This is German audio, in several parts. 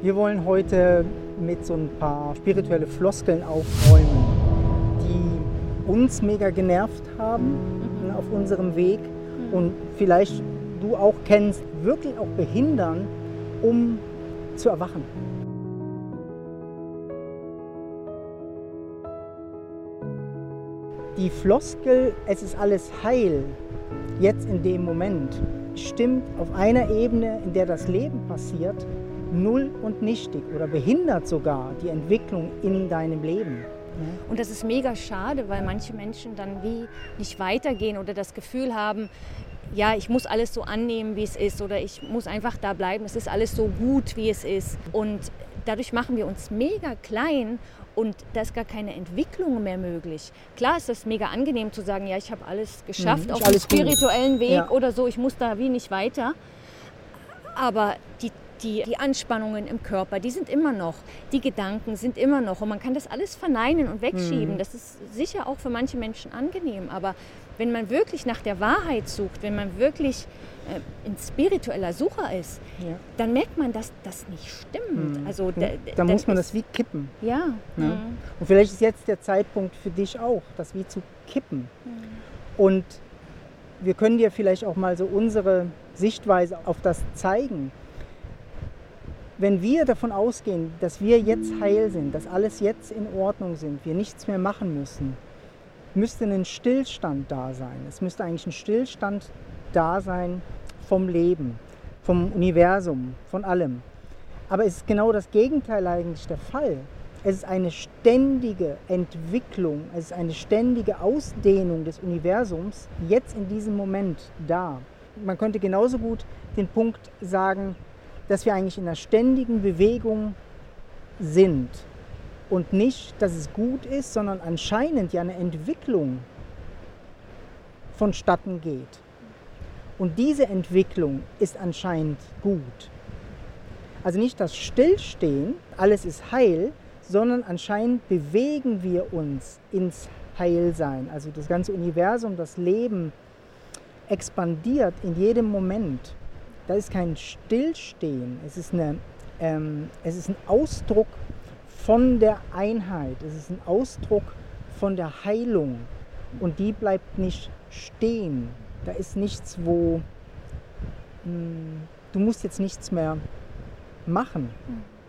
Wir wollen heute mit so ein paar spirituelle Floskeln aufräumen, die uns mega genervt haben ne, auf unserem Weg und vielleicht du auch kennst, wirklich auch behindern, um zu erwachen. Die Floskel, es ist alles heil, jetzt in dem Moment, stimmt auf einer Ebene, in der das Leben passiert, null und nichtig oder behindert sogar die Entwicklung in deinem Leben. Und das ist mega schade, weil manche Menschen dann wie nicht weitergehen oder das Gefühl haben, ja, ich muss alles so annehmen, wie es ist oder ich muss einfach da bleiben, es ist alles so gut, wie es ist. Und dadurch machen wir uns mega klein und da ist gar keine Entwicklung mehr möglich. Klar ist das mega angenehm zu sagen, ja, ich habe alles geschafft Mhm, auf dem alles gut. spirituellen Weg Ja. oder so, ich muss da wie nicht weiter. Aber die, die, die Anspannungen im Körper, die sind immer noch, die Gedanken sind immer noch und man kann das alles verneinen und wegschieben. Mhm. Das ist sicher auch für manche Menschen angenehm, aber wenn man wirklich nach der Wahrheit sucht, wenn man wirklich äh, ein spiritueller Sucher ist, Ja. dann merkt man, dass das nicht stimmt. Mhm. Also da, Da dann muss man das wie kippen. Ja. Ne? mhm. Und vielleicht ist jetzt der Zeitpunkt für dich auch, das wie zu kippen. Und wir können dir vielleicht auch mal so unsere Sichtweise auf das zeigen. Wenn wir davon ausgehen, dass wir jetzt heil sind, dass alles jetzt in Ordnung sind, wir nichts mehr machen müssen, müsste ein Stillstand da sein. Es müsste eigentlich ein Stillstand da sein vom Leben, vom Universum, von allem. Aber es ist genau das Gegenteil eigentlich der Fall. Es ist eine ständige Entwicklung, es ist eine ständige Ausdehnung des Universums jetzt in diesem Moment da. Man könnte genauso gut den Punkt sagen, dass wir eigentlich in einer ständigen Bewegung sind und nicht, dass es gut ist, sondern anscheinend ja eine Entwicklung vonstatten geht. Und diese Entwicklung ist anscheinend gut. Also nicht das Stillstehen, alles ist heil, sondern anscheinend bewegen wir uns ins Heilsein. Also das ganze Universum, das Leben expandiert in jedem Moment. Da ist kein Stillstehen, es ist, eine, ähm, es ist ein Ausdruck von der Einheit, es ist ein Ausdruck von der Heilung. Und die bleibt nicht stehen. Da ist nichts, wo mh, du musst jetzt nichts mehr machen.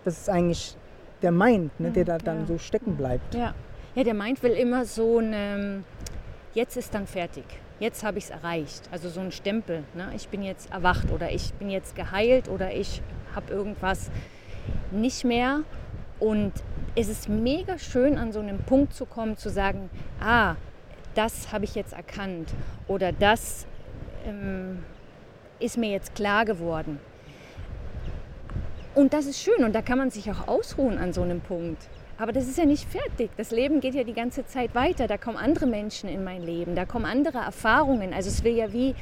Das ist eigentlich der Mind, ne, der da dann ja. so stecken bleibt. Ja. ja, der Mind will immer so ein, ähm, jetzt ist dann fertig, jetzt habe ich es erreicht. Also so ein Stempel, ne? ich bin jetzt erwacht oder ich bin jetzt geheilt oder ich habe irgendwas nicht mehr. Und es ist mega schön, an so einem Punkt zu kommen, zu sagen, ah, das habe ich jetzt erkannt oder das ähm, ist mir jetzt klar geworden. Und das ist schön und da kann man sich auch ausruhen an so einem Punkt. Aber das ist ja nicht fertig. Das Leben geht ja die ganze Zeit weiter. Da kommen andere Menschen in mein Leben, da kommen andere Erfahrungen. Also es will ja wie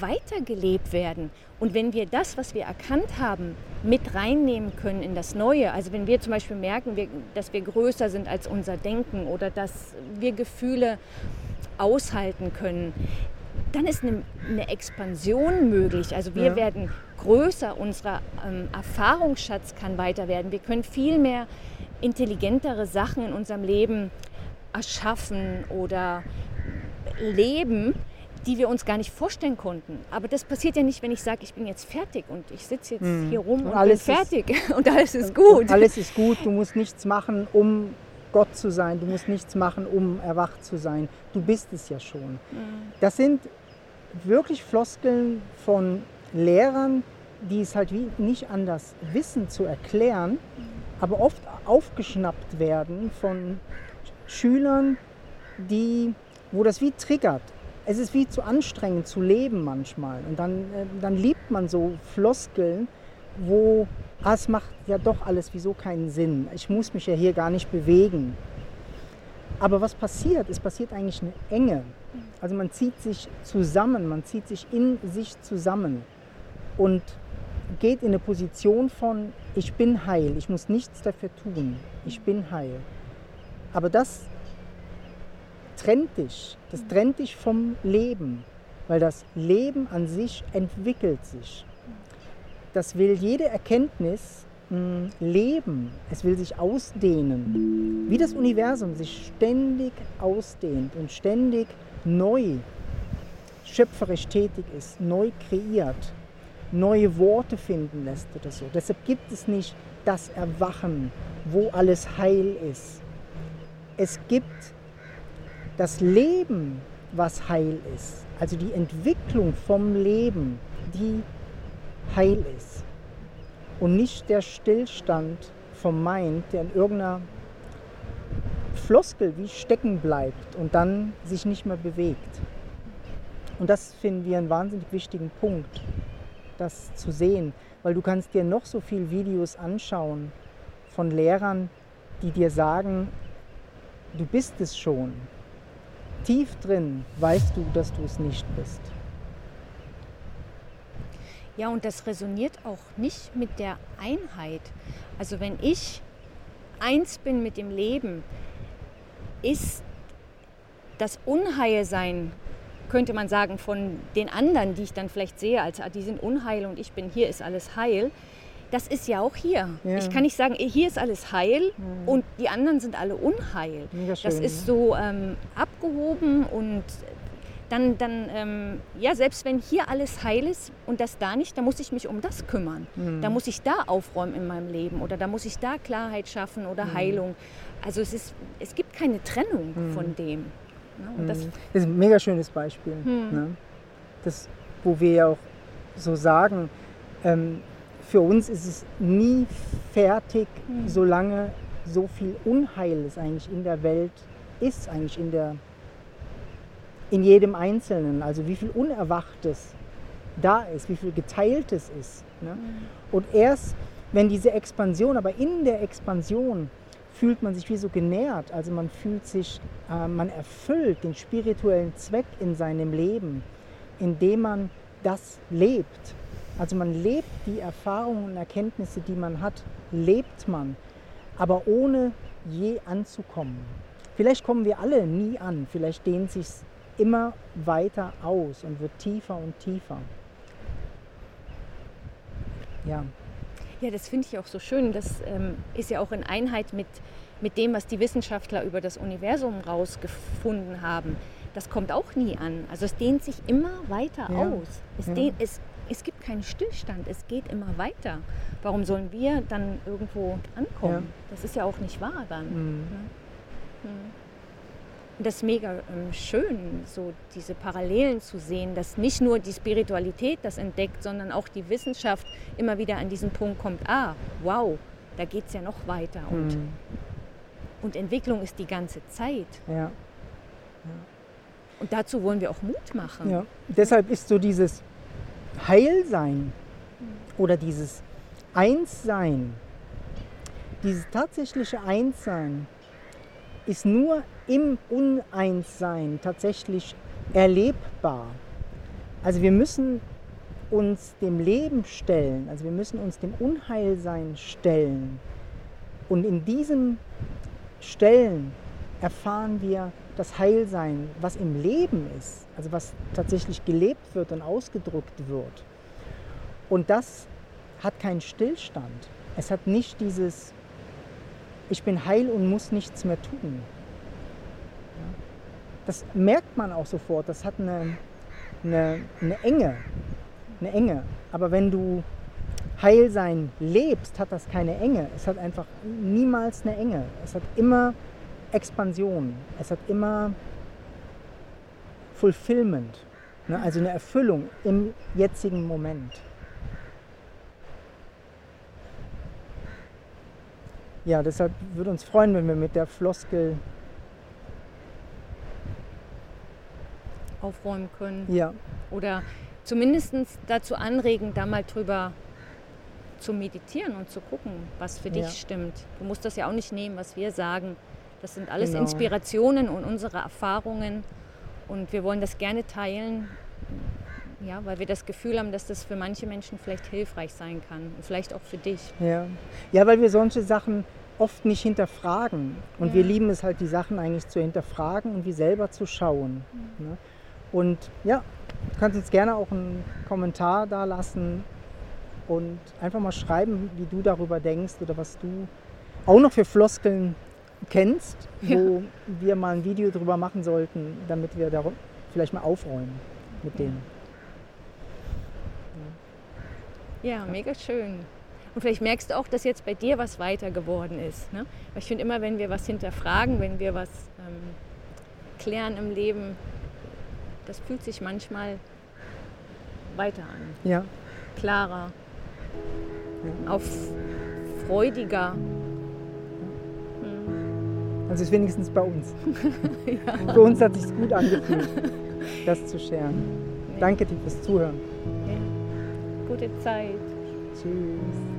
weitergelebt werden. Und wenn wir das, was wir erkannt haben, mit reinnehmen können in das Neue, also wenn wir zum Beispiel merken, dass wir größer sind als unser Denken oder dass wir Gefühle aushalten können, dann ist eine, eine Expansion möglich. Also wir Ja. werden größer, unser ähm, Erfahrungsschatz kann weiter werden. Wir können viel mehr intelligentere Sachen in unserem Leben erschaffen oder leben, die wir uns gar nicht vorstellen konnten. Aber das passiert ja nicht, wenn ich sage, ich bin jetzt fertig und ich sitze jetzt Mhm. hier rum Und und, alles bin ist- fertig und alles ist gut. Alles ist gut, du musst nichts machen, um Gott zu sein, du musst nichts machen, um erwacht zu sein. Du bist es ja schon. Das sind wirklich Floskeln von Lehrern, die es halt wie nicht anders wissen zu erklären, aber oft aufgeschnappt werden von Schülern, die, wo das wie triggert. Es ist wie zu anstrengend zu leben manchmal. Und dann, äh, dann liebt man so Floskeln, wo ah, es macht ja doch alles wieso keinen Sinn. Ich muss mich ja hier gar nicht bewegen. Aber was passiert? Es passiert eigentlich eine Enge. Also man zieht sich zusammen, man zieht sich in sich zusammen und geht in eine Position von, ich bin heil, ich muss nichts dafür tun, ich bin heil. Aber das trennt dich, das trennt dich vom Leben, weil das Leben an sich entwickelt sich. Das will jede Erkenntnis mh, leben, es will sich ausdehnen. Wie das Universum sich ständig ausdehnt und ständig neu schöpferisch tätig ist, neu kreiert, neue Worte finden lässt oder so. Deshalb gibt es nicht das Erwachen, wo alles heil ist. Es gibt das Leben, was heil ist. Also die Entwicklung vom Leben, die heil ist. Und nicht der Stillstand vom Mind, der in irgendeiner Floskel wie stecken bleibt und dann sich nicht mehr bewegt. Und das finden wir einen wahnsinnig wichtigen Punkt, das zu sehen, weil du kannst dir noch so viele Videos anschauen von Lehrern, die dir sagen, du bist es schon. Tief drin weißt du, dass du es nicht bist. Ja, und das resoniert auch nicht mit der Einheit. Also wenn ich eins bin mit dem Leben, ist das Unheilsein könnte man sagen, von den anderen, die ich dann vielleicht sehe, als ah, die sind unheil und ich bin hier, ist alles heil. Das ist ja auch hier. Ja. Ich kann nicht sagen, hier ist alles heil mhm. und die anderen sind alle unheil. Schön, das ist so ähm, abgehoben und dann, dann ähm, ja, selbst wenn hier alles heil ist und das da nicht, dann muss ich mich um das kümmern. Mhm. Da muss ich da aufräumen in meinem Leben oder da muss ich da Klarheit schaffen oder mhm. Heilung. Also es, ist, es gibt keine Trennung mhm. von dem. Ne? Das, mhm. das, ist ein mega schönes Beispiel. Hm. Ne? Das, wo wir ja auch so sagen, ähm, für uns ist es nie fertig, hm. solange so viel Unheil eigentlich in der Welt ist, eigentlich in, der, in jedem Einzelnen. Also wie viel Unerwachtes da ist, wie viel Geteiltes ist. Ne? Hm. Und erst wenn diese Expansion, aber in der Expansion fühlt man sich wie so genährt. Also man fühlt sich, äh, man erfüllt den spirituellen Zweck in seinem Leben, indem man das lebt. Also man lebt die Erfahrungen und Erkenntnisse, die man hat, lebt man, aber ohne je anzukommen. Vielleicht kommen wir alle nie an, vielleicht dehnt sich immer weiter aus und wird tiefer und tiefer. Ja. Ja, das finde ich auch so schön. Das ähm, ist ja auch in Einheit mit, mit dem, was die Wissenschaftler über das Universum rausgefunden haben. Das kommt auch nie an. Also es dehnt sich immer weiter ja. aus. Es, ja. dehnt, es, es gibt keinen Stillstand, es geht immer weiter. Warum sollen wir dann irgendwo ankommen? Ja. Das ist ja auch nicht wahr dann. Mhm. Ne? Mhm das ist mega ähm, schön, so diese Parallelen zu sehen, dass nicht nur die Spiritualität das entdeckt, sondern auch die Wissenschaft immer wieder an diesen Punkt kommt, ah, wow, da geht es ja noch weiter. Und, hm. und Entwicklung ist die ganze Zeit. Ja. ja. Und dazu wollen wir auch Mut machen. Ja. Deshalb ist so dieses Heilsein oder dieses Einssein, dieses tatsächliche Einssein, ist nur im Uneinssein tatsächlich erlebbar. Also wir müssen uns dem Leben stellen, also wir müssen uns dem Unheilsein stellen. Und in diesem Stellen erfahren wir das Heilsein, was im Leben ist, also was tatsächlich gelebt wird und ausgedrückt wird. Und das hat keinen Stillstand. Es hat nicht dieses ich bin heil und muss nichts mehr tun. Das merkt man auch sofort, das hat eine, eine, eine Enge, eine Enge. Aber wenn du Heilsein lebst, hat das keine Enge. Es hat einfach niemals eine Enge. Es hat immer Expansion. Es hat immer Fulfillment, ne? also eine Erfüllung im jetzigen Moment. Ja, deshalb würde uns freuen, wenn wir mit der Floskel aufräumen können. Ja. Oder zumindest dazu anregen, da mal drüber zu meditieren und zu gucken, was für dich ja. stimmt. Du musst das ja auch nicht nehmen, was wir sagen. Das sind alles genau. Inspirationen und unsere Erfahrungen. Und wir wollen das gerne teilen, ja, weil wir das Gefühl haben, dass das für manche Menschen vielleicht hilfreich sein kann und vielleicht auch für dich. Ja, ja weil wir solche Sachen oft nicht hinterfragen. Und ja. wir lieben es halt, die Sachen eigentlich zu hinterfragen und wie selber zu schauen. Mhm. Ne? Und ja, du kannst uns gerne auch einen Kommentar da lassen, und einfach mal schreiben, wie du darüber denkst oder was du auch noch für Floskeln kennst, wo ja. wir mal ein Video drüber machen sollten, damit wir da vielleicht mal aufräumen mit denen. Ja, mega schön. Und vielleicht merkst du auch, dass jetzt bei dir was weiter geworden ist. Ne? Weil ich finde immer, wenn wir was hinterfragen, wenn wir was ähm, klären im Leben, das fühlt sich manchmal weiter an. Ja. Klarer. Auf freudiger. Also ist wenigstens bei uns. ja. Für uns hat es sich gut angefühlt, das zu scheren. Ja. Danke dir fürs Zuhören. Ja. Gute Zeit. Tschüss.